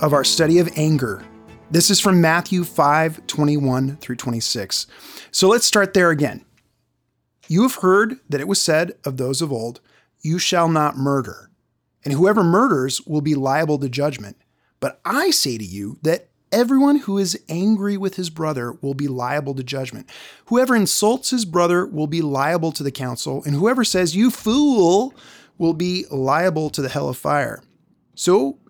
of our study of anger. This is from Matthew 5 21 through 26. So let's start there again. You have heard that it was said of those of old, You shall not murder, and whoever murders will be liable to judgment. But I say to you that everyone who is angry with his brother will be liable to judgment. Whoever insults his brother will be liable to the council, and whoever says, You fool, will be liable to the hell of fire. So,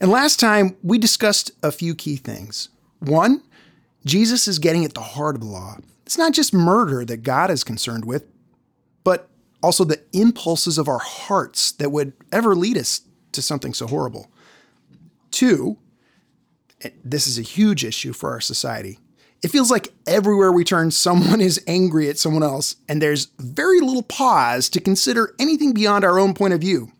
And last time, we discussed a few key things. One, Jesus is getting at the heart of the law. It's not just murder that God is concerned with, but also the impulses of our hearts that would ever lead us to something so horrible. Two, this is a huge issue for our society. It feels like everywhere we turn, someone is angry at someone else, and there's very little pause to consider anything beyond our own point of view.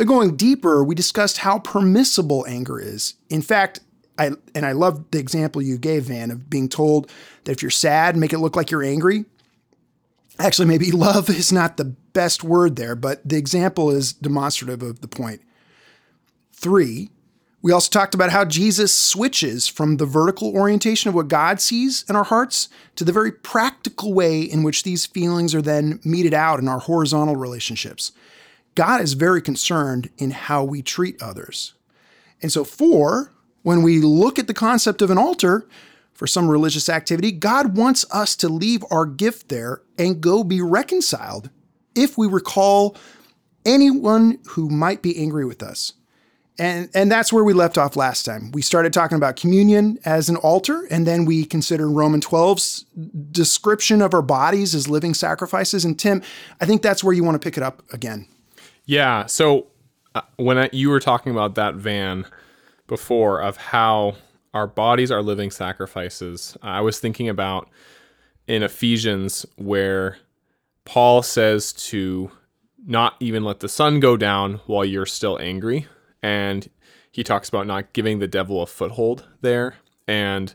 But going deeper, we discussed how permissible anger is. In fact, I and I love the example you gave, Van, of being told that if you're sad, make it look like you're angry. Actually, maybe love is not the best word there, but the example is demonstrative of the point. Three, we also talked about how Jesus switches from the vertical orientation of what God sees in our hearts to the very practical way in which these feelings are then meted out in our horizontal relationships. God is very concerned in how we treat others. And so, four, when we look at the concept of an altar for some religious activity, God wants us to leave our gift there and go be reconciled if we recall anyone who might be angry with us. And, and that's where we left off last time. We started talking about communion as an altar, and then we considered Roman 12's description of our bodies as living sacrifices. And Tim, I think that's where you want to pick it up again. Yeah. So uh, when I, you were talking about that van before of how our bodies are living sacrifices, I was thinking about in Ephesians where Paul says to not even let the sun go down while you're still angry and he talks about not giving the devil a foothold there. And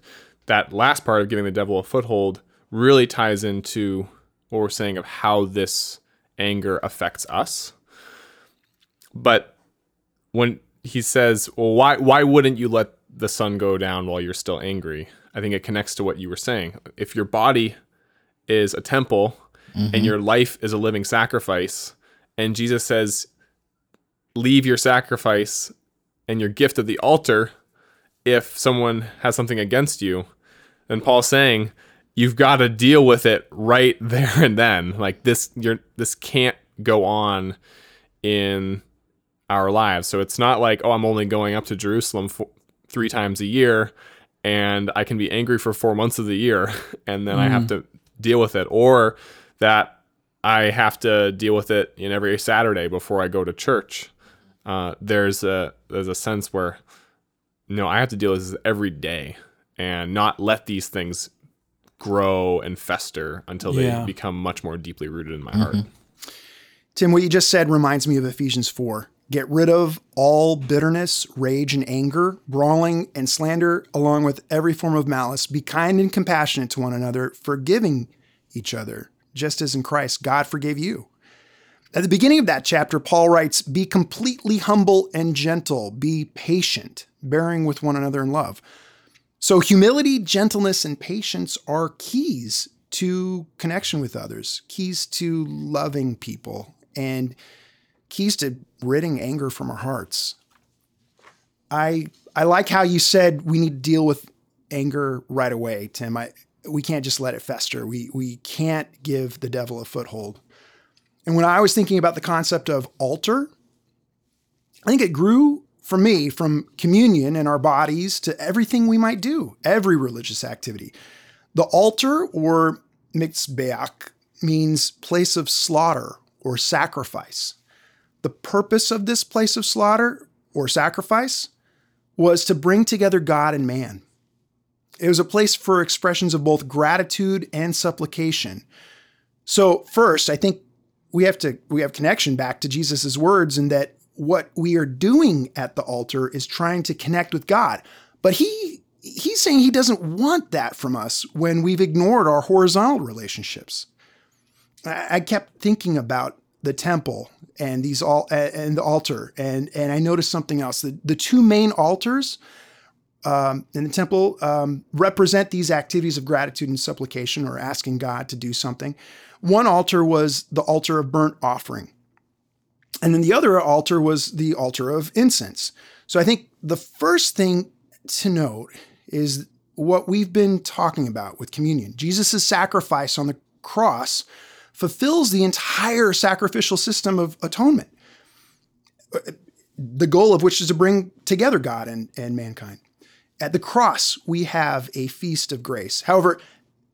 that last part of giving the devil a foothold really ties into what we're saying of how this anger affects us. But when he says, "Well, why why wouldn't you let the sun go down while you're still angry?" I think it connects to what you were saying. If your body is a temple mm-hmm. and your life is a living sacrifice, and Jesus says leave your sacrifice and your gift at the altar if someone has something against you, then Paul's saying you've got to deal with it right there and then. Like this, you're this can't go on in our lives. So it's not like oh, I'm only going up to Jerusalem for, three times a year, and I can be angry for four months of the year, and then mm. I have mm. to deal with it, or that I have to deal with it in every Saturday before I go to church uh, there's a there's a sense where you know I have to deal with this every day and not let these things grow and fester until yeah. they become much more deeply rooted in my mm-hmm. heart. Tim, what you just said reminds me of Ephesians 4. Get rid of all bitterness, rage, and anger, brawling and slander, along with every form of malice. Be kind and compassionate to one another, forgiving each other, just as in Christ God forgave you. At the beginning of that chapter, Paul writes, Be completely humble and gentle, be patient, bearing with one another in love. So, humility, gentleness, and patience are keys to connection with others, keys to loving people, and keys to ridding anger from our hearts. I I like how you said we need to deal with anger right away, Tim. I we can't just let it fester. We we can't give the devil a foothold. And when I was thinking about the concept of altar, I think it grew for me from communion in our bodies to everything we might do, every religious activity. The altar or mizbeach means place of slaughter or sacrifice. The purpose of this place of slaughter or sacrifice was to bring together God and man. It was a place for expressions of both gratitude and supplication. So, first, I think we have to we have connection back to Jesus' words in that what we are doing at the altar is trying to connect with God. But he he's saying he doesn't want that from us when we've ignored our horizontal relationships. I kept thinking about the temple and these all and the altar, and and I noticed something else. The the two main altars um, in the temple um, represent these activities of gratitude and supplication, or asking God to do something. One altar was the altar of burnt offering, and then the other altar was the altar of incense. So I think the first thing to note is what we've been talking about with communion. Jesus' sacrifice on the cross fulfills the entire sacrificial system of atonement, the goal of which is to bring together God and, and mankind. At the cross, we have a feast of grace. However,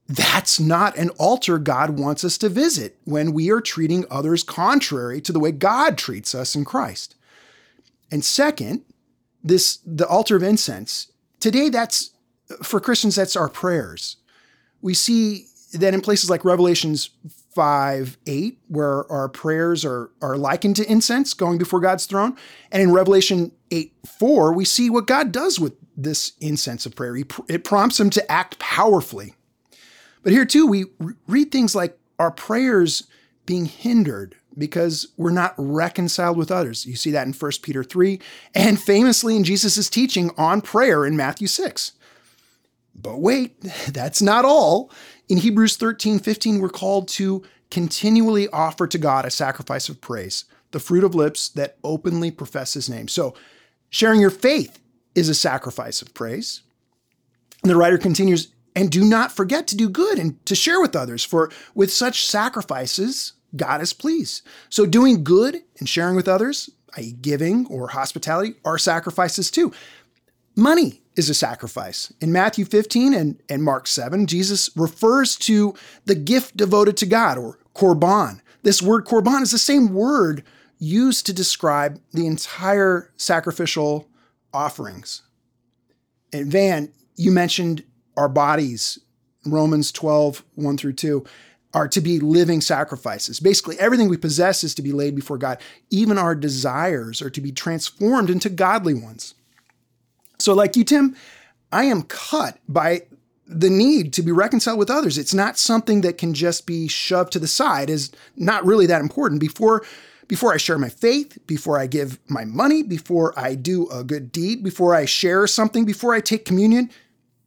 that's not an altar God wants us to visit when we are treating others contrary to the way God treats us in Christ. And second, this the altar of incense. Today that's for Christians that's our prayers. We see that in places like Revelations 5 8, where our prayers are, are likened to incense going before God's throne. And in Revelation 8 4, we see what God does with this incense of prayer. It prompts him to act powerfully. But here too, we read things like our prayers being hindered because we're not reconciled with others. You see that in 1 Peter 3 and famously in Jesus' teaching on prayer in Matthew 6. But wait, that's not all. In Hebrews 13 15, we're called to continually offer to God a sacrifice of praise, the fruit of lips that openly profess his name. So, sharing your faith is a sacrifice of praise. And the writer continues, and do not forget to do good and to share with others, for with such sacrifices, God is pleased. So, doing good and sharing with others, i.e., giving or hospitality, are sacrifices too. Money is a sacrifice. In Matthew 15 and, and Mark 7, Jesus refers to the gift devoted to God or korban. This word korban is the same word used to describe the entire sacrificial offerings. And Van, you mentioned our bodies, Romans 12, 1 through 2, are to be living sacrifices. Basically, everything we possess is to be laid before God. Even our desires are to be transformed into godly ones. So, like you, Tim, I am cut by the need to be reconciled with others. It's not something that can just be shoved to the side is not really that important. Before before I share my faith, before I give my money, before I do a good deed, before I share something, before I take communion,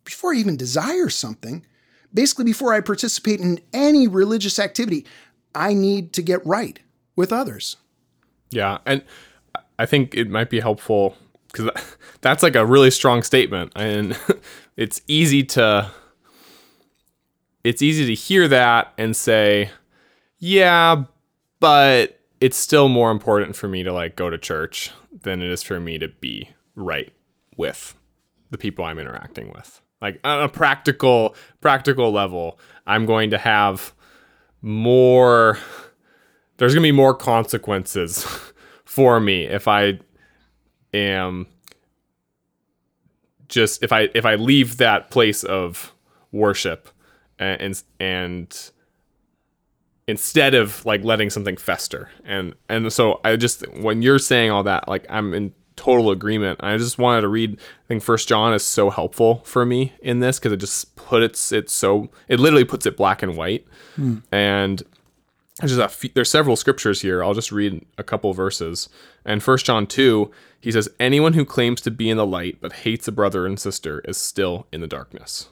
before I even desire something, basically before I participate in any religious activity, I need to get right with others. Yeah, and I think it might be helpful because that's like a really strong statement, and it's easy to it's easy to hear that and say, yeah, but it's still more important for me to like go to church than it is for me to be right with the people I'm interacting with. Like on a practical practical level, I'm going to have more there's going to be more consequences for me if I am just if I if I leave that place of worship and and instead of like letting something fester. And and so i just when you're saying all that like i'm in total agreement. I just wanted to read i think first john is so helpful for me in this because it just puts it so it literally puts it black and white. Hmm. and there's a few, there's several scriptures here i'll just read a couple verses and first john 2 he says anyone who claims to be in the light but hates a brother and sister is still in the darkness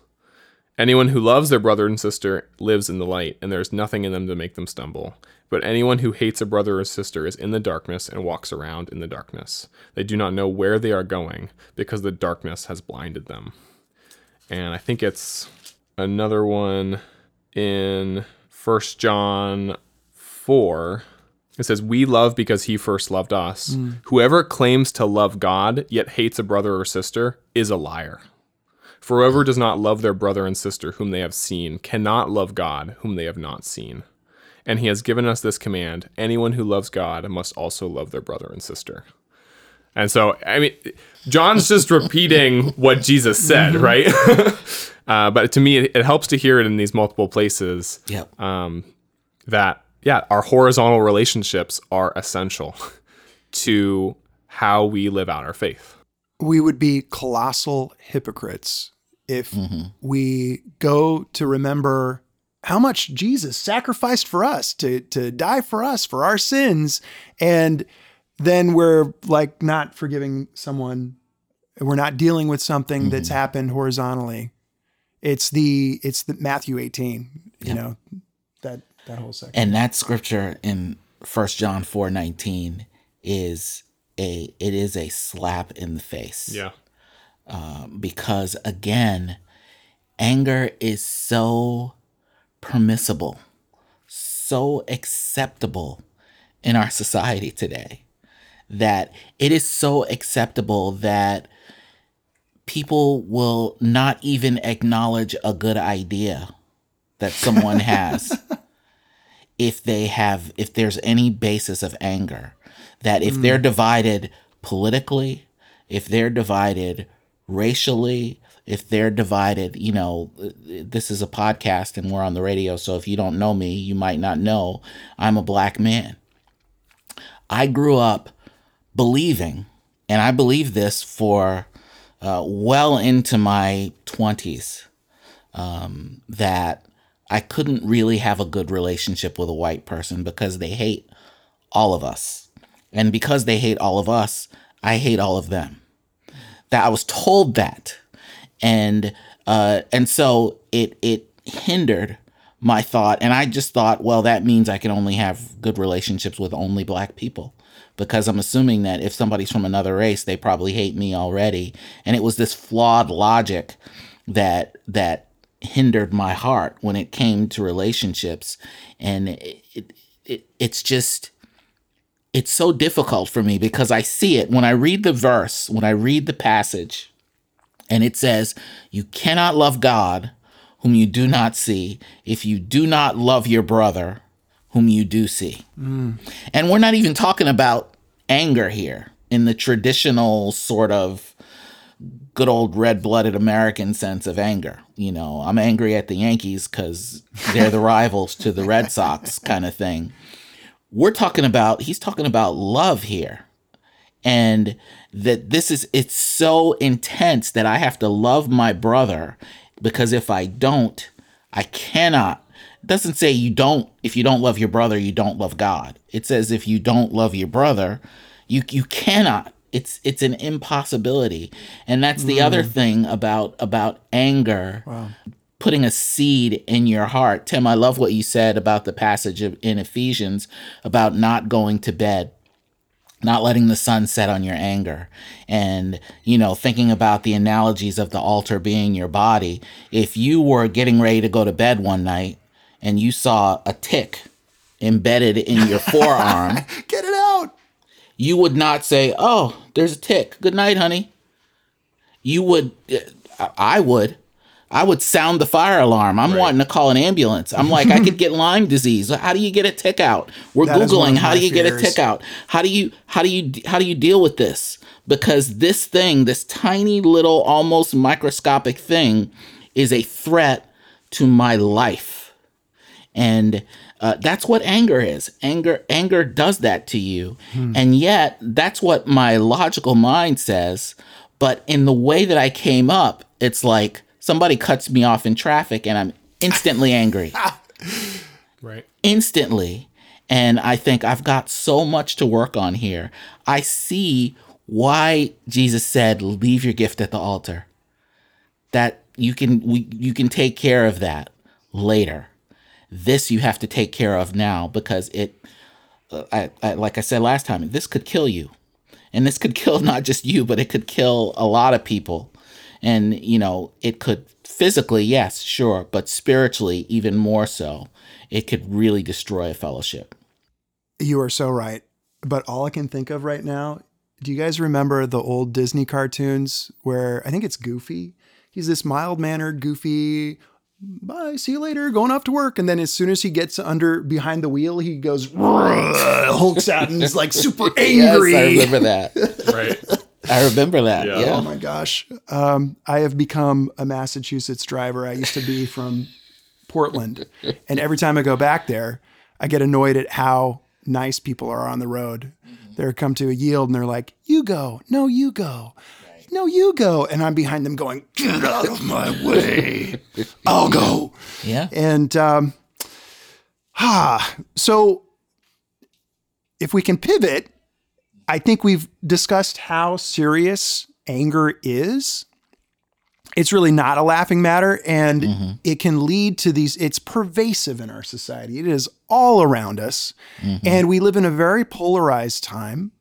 Anyone who loves their brother and sister lives in the light, and there is nothing in them to make them stumble. But anyone who hates a brother or sister is in the darkness and walks around in the darkness. They do not know where they are going because the darkness has blinded them. And I think it's another one in First John 4. It says, We love because he first loved us. Whoever claims to love God yet hates a brother or sister is a liar. For whoever does not love their brother and sister whom they have seen cannot love God whom they have not seen. And he has given us this command anyone who loves God must also love their brother and sister. And so, I mean, John's just repeating what Jesus said, right? uh, but to me, it, it helps to hear it in these multiple places um, that, yeah, our horizontal relationships are essential to how we live out our faith. we would be colossal hypocrites if mm-hmm. we go to remember how much Jesus sacrificed for us to to die for us for our sins and then we're like not forgiving someone. We're not dealing with something that's mm-hmm. happened horizontally. It's the it's the Matthew 18 you know that whole section And that scripture in First John four nineteen is a it is a slap in the face. Yeah. Um, because again, anger is so permissible, so acceptable in our society today that it is so acceptable that people will not even acknowledge a good idea that someone has if they have if there's any basis of anger that if they're divided politically if they're divided racially if they're divided you know this is a podcast and we're on the radio so if you don't know me you might not know i'm a black man. I grew up believing and i believe this for uh, well into my 20s um, that I couldn't really have a good relationship with a white person because they hate all of us. And because they hate all of us, I hate all of them. That I was told that. And uh, and so it it hindered my thought and I just thought, well, that means I can only have good relationships with only black people because I'm assuming that if somebody's from another race, they probably hate me already. And it was this flawed logic that that hindered my heart when it came to relationships. And it, it, it it's just it's so difficult for me because I see it. When I read the verse, when I read the passage, and it says, You cannot love God whom you do not see if you do not love your brother whom you do see. Mm. And we're not even talking about anger here in the traditional sort of good old red blooded American sense of anger. You know, I'm angry at the Yankees because they're the rivals to the Red Sox kind of thing. We're talking about, he's talking about love here. And that this is, it's so intense that I have to love my brother because if I don't, I cannot. It doesn't say you don't, if you don't love your brother, you don't love God. It says if you don't love your brother, you, you cannot it's it's an impossibility. And that's the other mm. thing about about anger. Putting a seed in your heart. Tim i love what you said about the passage of, in ephesians about not going to bed not letting the sun set on your anger. And you know thinking about the analogies of the altar being your body. If you were getting ready to go to bed one night and you saw a tick embedded in your forearm get it out you would not say, "Oh, there's a tick. Good night, honey." You would, I would, I would sound the fire alarm. I'm wanting to call an ambulance. I'm like, I could get Lyme disease. How do you get a tick out? We're That googling. How do you get a tick out? How do you, how do you, how do you deal with this? Because this thing, this tiny little, almost microscopic thing, is a threat to my life and uh, that's what anger is. Anger anger does that to you. And yet that's what my logical mind says. But in the way that i came up it's like somebody cuts me off in traffic and i'm instantly angry. Right. instantly. And i think i've got so much to work on here. I see why jesus said leave your gift at the altar. That you can we, you can take care of that later this you have to take care of now because it, uh, I, I, like I said last time, this could kill you. And this could kill not just you, but it could kill a lot of people. And, you know, it could physically, yes, sure, but spiritually, even more so, it could really destroy a fellowship. You are so right. But all I can think of right now, do you guys remember the old Disney cartoons where I think it's Goofy? He's this mild mannered, goofy, bye, see you later, going off to work. And then as soon as he gets under behind the wheel, he goes, hulks out and is like super angry. yes, I remember that. Right. I remember that. Yeah. Yeah. Oh my gosh. Um, I have become a Massachusetts driver. I used to be from Portland. And every time I go back there, I get annoyed at how nice people are on the road. They're come to a yield and they're like, you go. No, you go. No, you go. And I'm behind them going, get out of my way. I'll go. Yeah. And um, ah, so if we can pivot, I think we've discussed how serious anger is. It's really not a laughing matter, and it can lead to these. It's pervasive in our society. It is all around us, and we live in a very polarized time.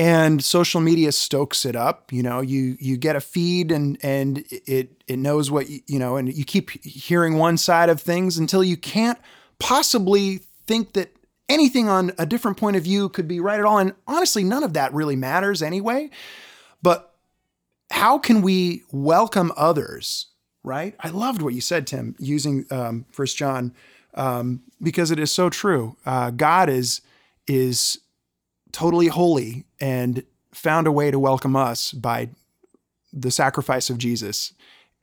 And social media stokes it up. You know, you you get a feed, and and it it knows what you, you know, and you keep hearing one side of things until you can't possibly think that anything on a different point of view could be right at all. And honestly, none of that really matters anyway. But how can we welcome others? Right? I loved what you said, Tim, using um, First John, um, because it is so true. Uh, God is is totally holy and found a way to welcome us by the sacrifice of Jesus,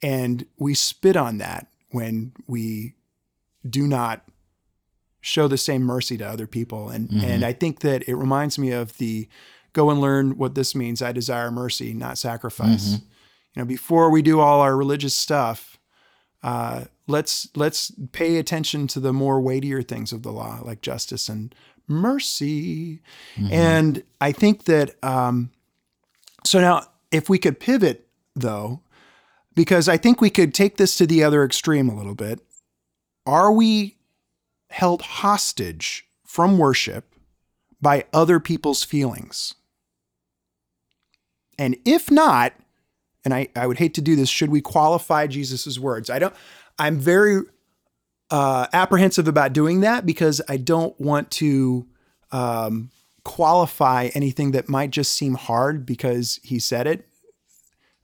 and we spit on that when we do not show the same mercy to other people. And and I think that it reminds me of the go and learn what this means. I desire mercy, not sacrifice. You know, before we do all our religious stuff, uh, let's let's pay attention to the more weightier things of the law, like justice and mercy. And I think that um, so now, if we could pivot though, because I think we could take this to the other extreme a little bit. Are we held hostage from worship by other people's feelings? And if not, and I, I would hate to do this, should we qualify Jesus' words? I don't, I'm very uh, apprehensive about doing that because I don't want to um, qualify anything that might just seem hard because he said it.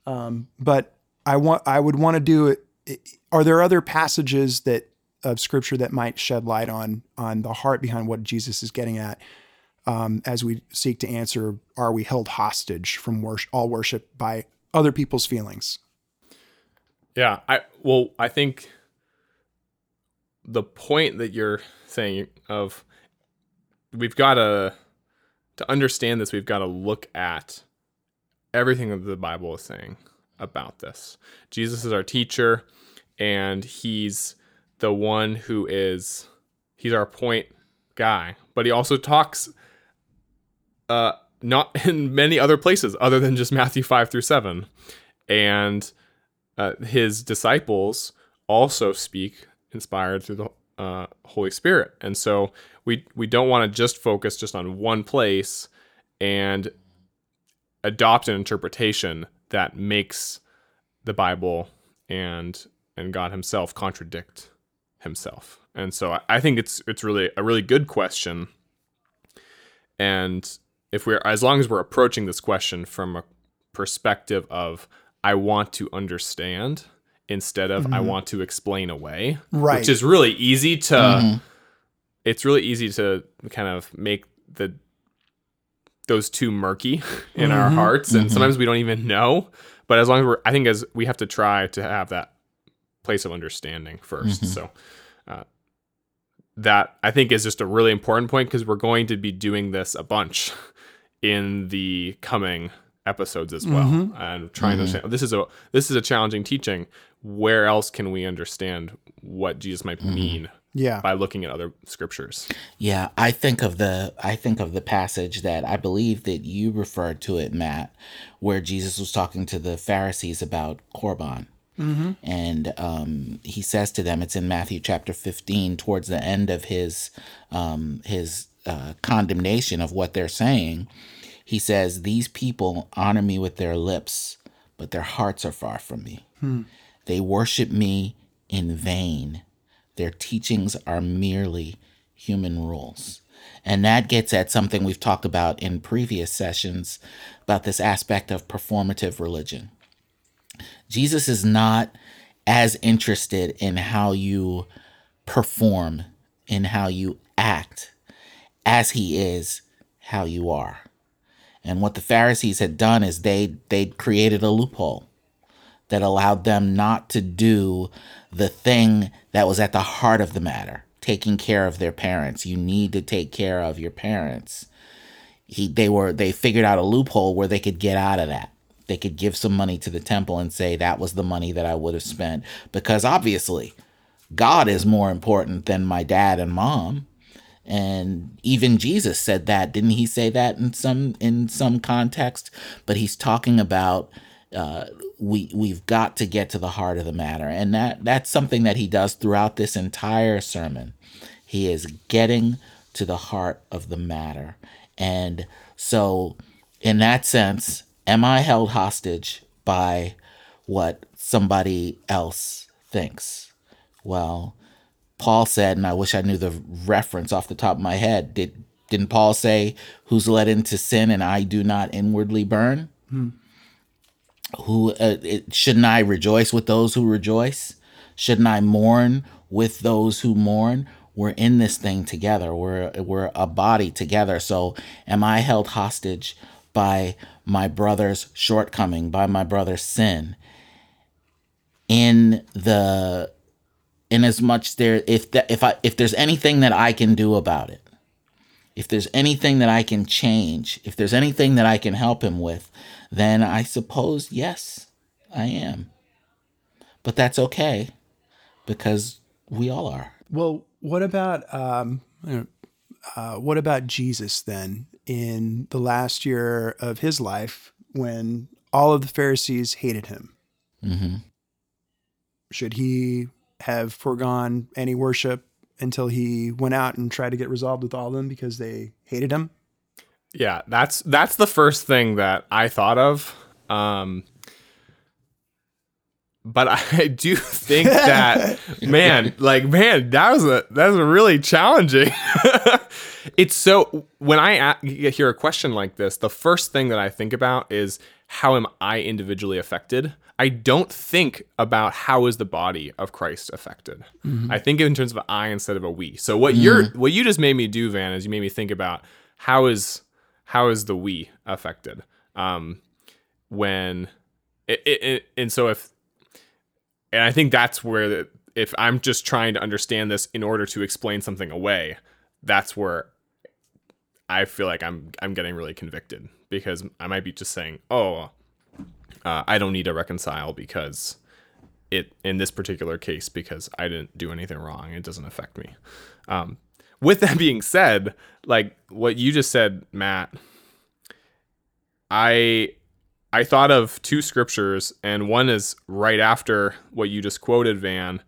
Um, but I want, I would want to do it. Are there other passages that of scripture that might shed light on on the heart behind what Jesus is getting at um, as we seek to answer: Are we held hostage from worship, all worship by other people's feelings? Yeah, I well, I think the point that you're saying of we've got to to understand this, we've got to look at everything that the Bible is saying about this. Jesus is our teacher and he's the one who is he's our point guy, but he also talks uh not in many other places other than just Matthew 5 through 7. And uh, his disciples also speak inspired through the uh, Holy Spirit. And so we we don't want to just focus just on one place and adopt an interpretation that makes the Bible and and God Himself contradict Himself. And so I, I think it's it's really a really good question. And if we're as long as we're approaching this question from a perspective of I want to understand instead of I mm-hmm. want to explain away, Right. which is really easy to. Mm-hmm. It's really easy to kind of make the those two murky in our mm-hmm. hearts, and sometimes we don't even know. But as long as we're, I think as we have to try to have that place of understanding 1st So uh, that I think is just a really important point because we're going to be doing this a bunch in the coming episodes as well and trying to understand this is a this is a challenging teaching where else can we understand what jesus might mean Yeah. by looking at other scriptures Yeah, I think of the I think of the passage that I believe that you referred to it, Matt, where Jesus was talking to the Pharisees about korban. And um, he says to them, it's in Matthew chapter 15, towards the end of his um, his uh, condemnation of what they're saying. He says, These people honor me with their lips, but their hearts are far from me. Hmm. They worship me in vain. Their teachings are merely human rules. And that gets at something we've talked about in previous sessions about this aspect of performative religion. Jesus is not as interested in how you perform, in how you act, as he is how you are. And what the Pharisees had done is they they'd created a loophole that allowed them not to do the thing that was at the heart of the matter, taking care of their parents. You need to take care of your parents. He they were they figured out a loophole where they could get out of that. They could give some money to the temple and say that was the money that I would have spent because obviously God is more important than my dad and mom and even Jesus said that didn't he say that in some in some context? But he's talking about uh, we we've got to get to the heart of the matter. And that that's something that he does throughout this entire sermon. He is getting to the heart of the matter. And so in that sense am i held hostage by what somebody else thinks? Well Paul said, and I wish I knew the reference off the top of my head. Did didn't Paul say, "Who's led into sin, and I do not inwardly burn"? Who uh, it, shouldn't I rejoice with those who rejoice? Shouldn't I mourn with those who mourn? We're in this thing together. We're we're a body together. So, am I held hostage by my brother's shortcoming, by my brother's sin? In the in as much there if that if I if there's anything that I can do about it, if there's anything that I can change, if there's anything that I can help him with, then I suppose yes, I am. But that's okay because we all are. Well, what about um, uh, what about Jesus then in the last year of his life when all of the Pharisees hated him? hmm Should he have foregone any worship until he went out and tried to get resolved with all of them because they hated him? Yeah, that's that's the first thing that I thought of. Um, but I do think that man, like man, that was a that was a really challenging. it's so when I a- hear a question like this, the first thing that I think about is how am I individually affected? I don't think about how is the body of Christ affected. I think in terms of I instead of a we. So what you're what you just made me do, Van, is you made me think about how is how is the we affected um, when it, it, it and so if and I think that's where the, if I'm just trying to understand this in order to explain something away, that's where I feel like I'm I'm getting really convicted because I might be just saying, oh, uh, I don't need to reconcile because it in this particular case because I didn't do anything wrong. It doesn't affect me. Um, with that being said, like what you just said, Matt, I I thought of two scriptures, and one is right after what you just quoted, Van.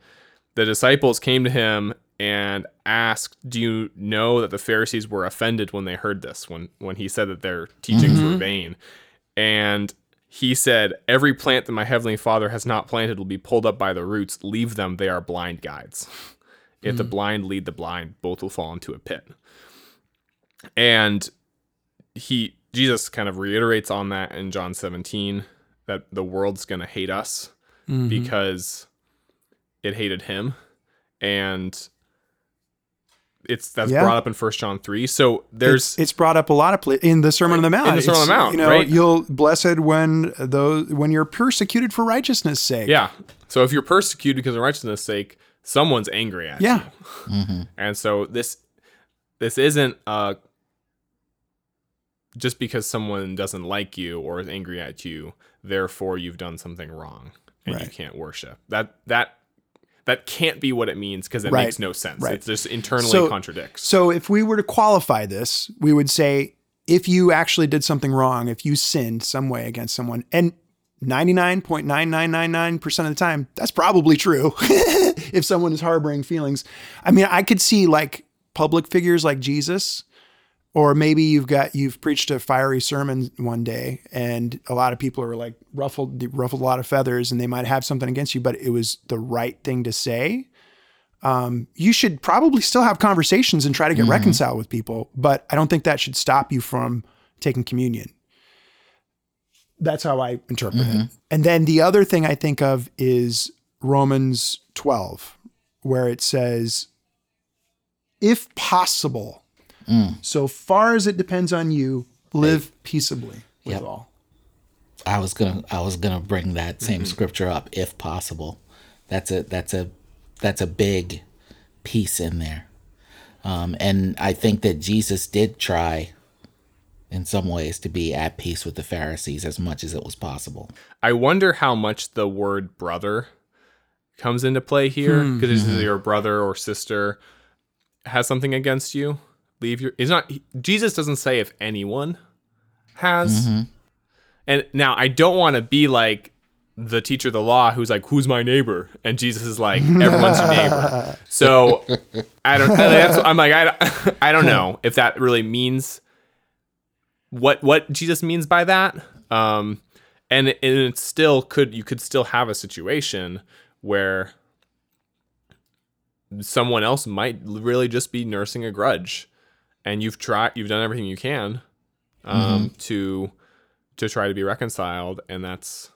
The disciples came to him and asked, "Do you know that the Pharisees were offended when they heard this? When when he said that their teachings were mm-hmm. vain?" And he said, "Every plant that my heavenly Father has not planted will be pulled up by the roots. Leave them; they are blind guides. If the mm. blind lead the blind, both will fall into a pit." And he Jesus kind of reiterates on that in John 17 that the world's going to hate us because it hated him and it's that's Yeah. brought up in First John 3 so there's it's, it's brought up a lot of pla- in the Sermon on the Mount. In the Sermon on the Mount, you know, right? you'll blessed when those when you're persecuted for righteousness' sake. yeah so if you're persecuted because of righteousness sake someone's angry at you. Yeah. you and so this this isn't uh just because someone doesn't like you or is angry at you therefore you've done something wrong and you can't worship that that that can't be what it means because it Right. makes no sense Right. it just internally So- contradicts So if we were to qualify this, we would say if you actually did something wrong, if you sinned some way against someone, and 99.9999% of the time, that's probably true. if someone is harboring feelings. I mean, I could see like public figures like Jesus, or maybe you've got you've preached a fiery sermon one day and a lot of people are like ruffled ruffled a lot of feathers and they might have something against you, but it was the right thing to say. Um, you should probably still have conversations and try to get reconciled with people, but I don't think that should stop you from taking communion. That's how I interpret it. And then the other thing I think of is Romans 12, where it says, if possible, Mm. so far as it depends on you, live peaceably with Yep. all. I was gonna I was gonna bring that same mm-hmm. scripture up if possible. That's a that's a that's a big piece in there. Um, and I think that Jesus did try in some ways to be at peace with the Pharisees as much as it was possible. I wonder how much the word brother comes into play here hmm. because it's mm-hmm. your brother or sister has something against you. Leave your. It's not. Jesus doesn't say if anyone has. And now I don't want to be like the teacher of the law who's like, "Who's my neighbor?" And Jesus is like, "Everyone's your neighbor." So I don't. That's, I'm like, I, don't- I don't know if that really means what what Jesus means by that. Um, and and it still could you could still have a situation where someone else might really just be nursing a grudge, and you've tried you've done everything you can um, to to try to be reconciled, and that's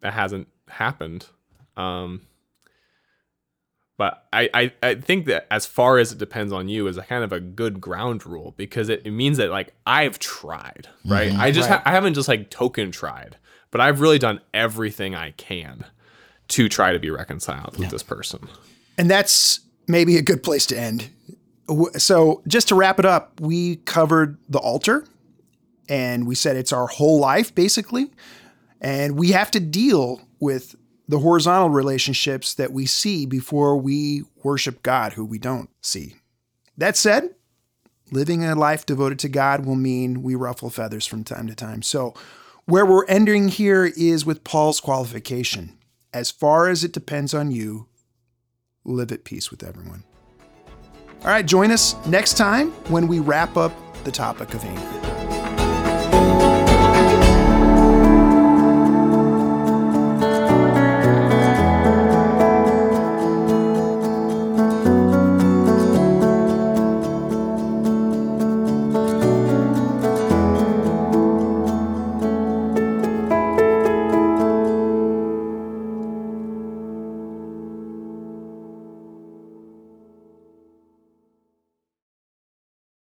that hasn't happened. Um, but I, I, I think that as far as it depends on you is a kind of a good ground rule because it, it means that like I've tried, right? I just Right. ha- I haven't just like token tried, but I've really done everything I can to try to be reconciled with this person. And that's maybe a good place to end. So, just to wrap it up, we covered the altar and we said it's our whole life, basically. And we have to deal with the horizontal relationships that we see before we worship God, who we don't see. That said, living a life devoted to God will mean we ruffle feathers from time to time. So, where we're ending here is with Paul's qualification. As far as it depends on you, live at peace with everyone. All right, join us next time when we wrap up the topic of anger.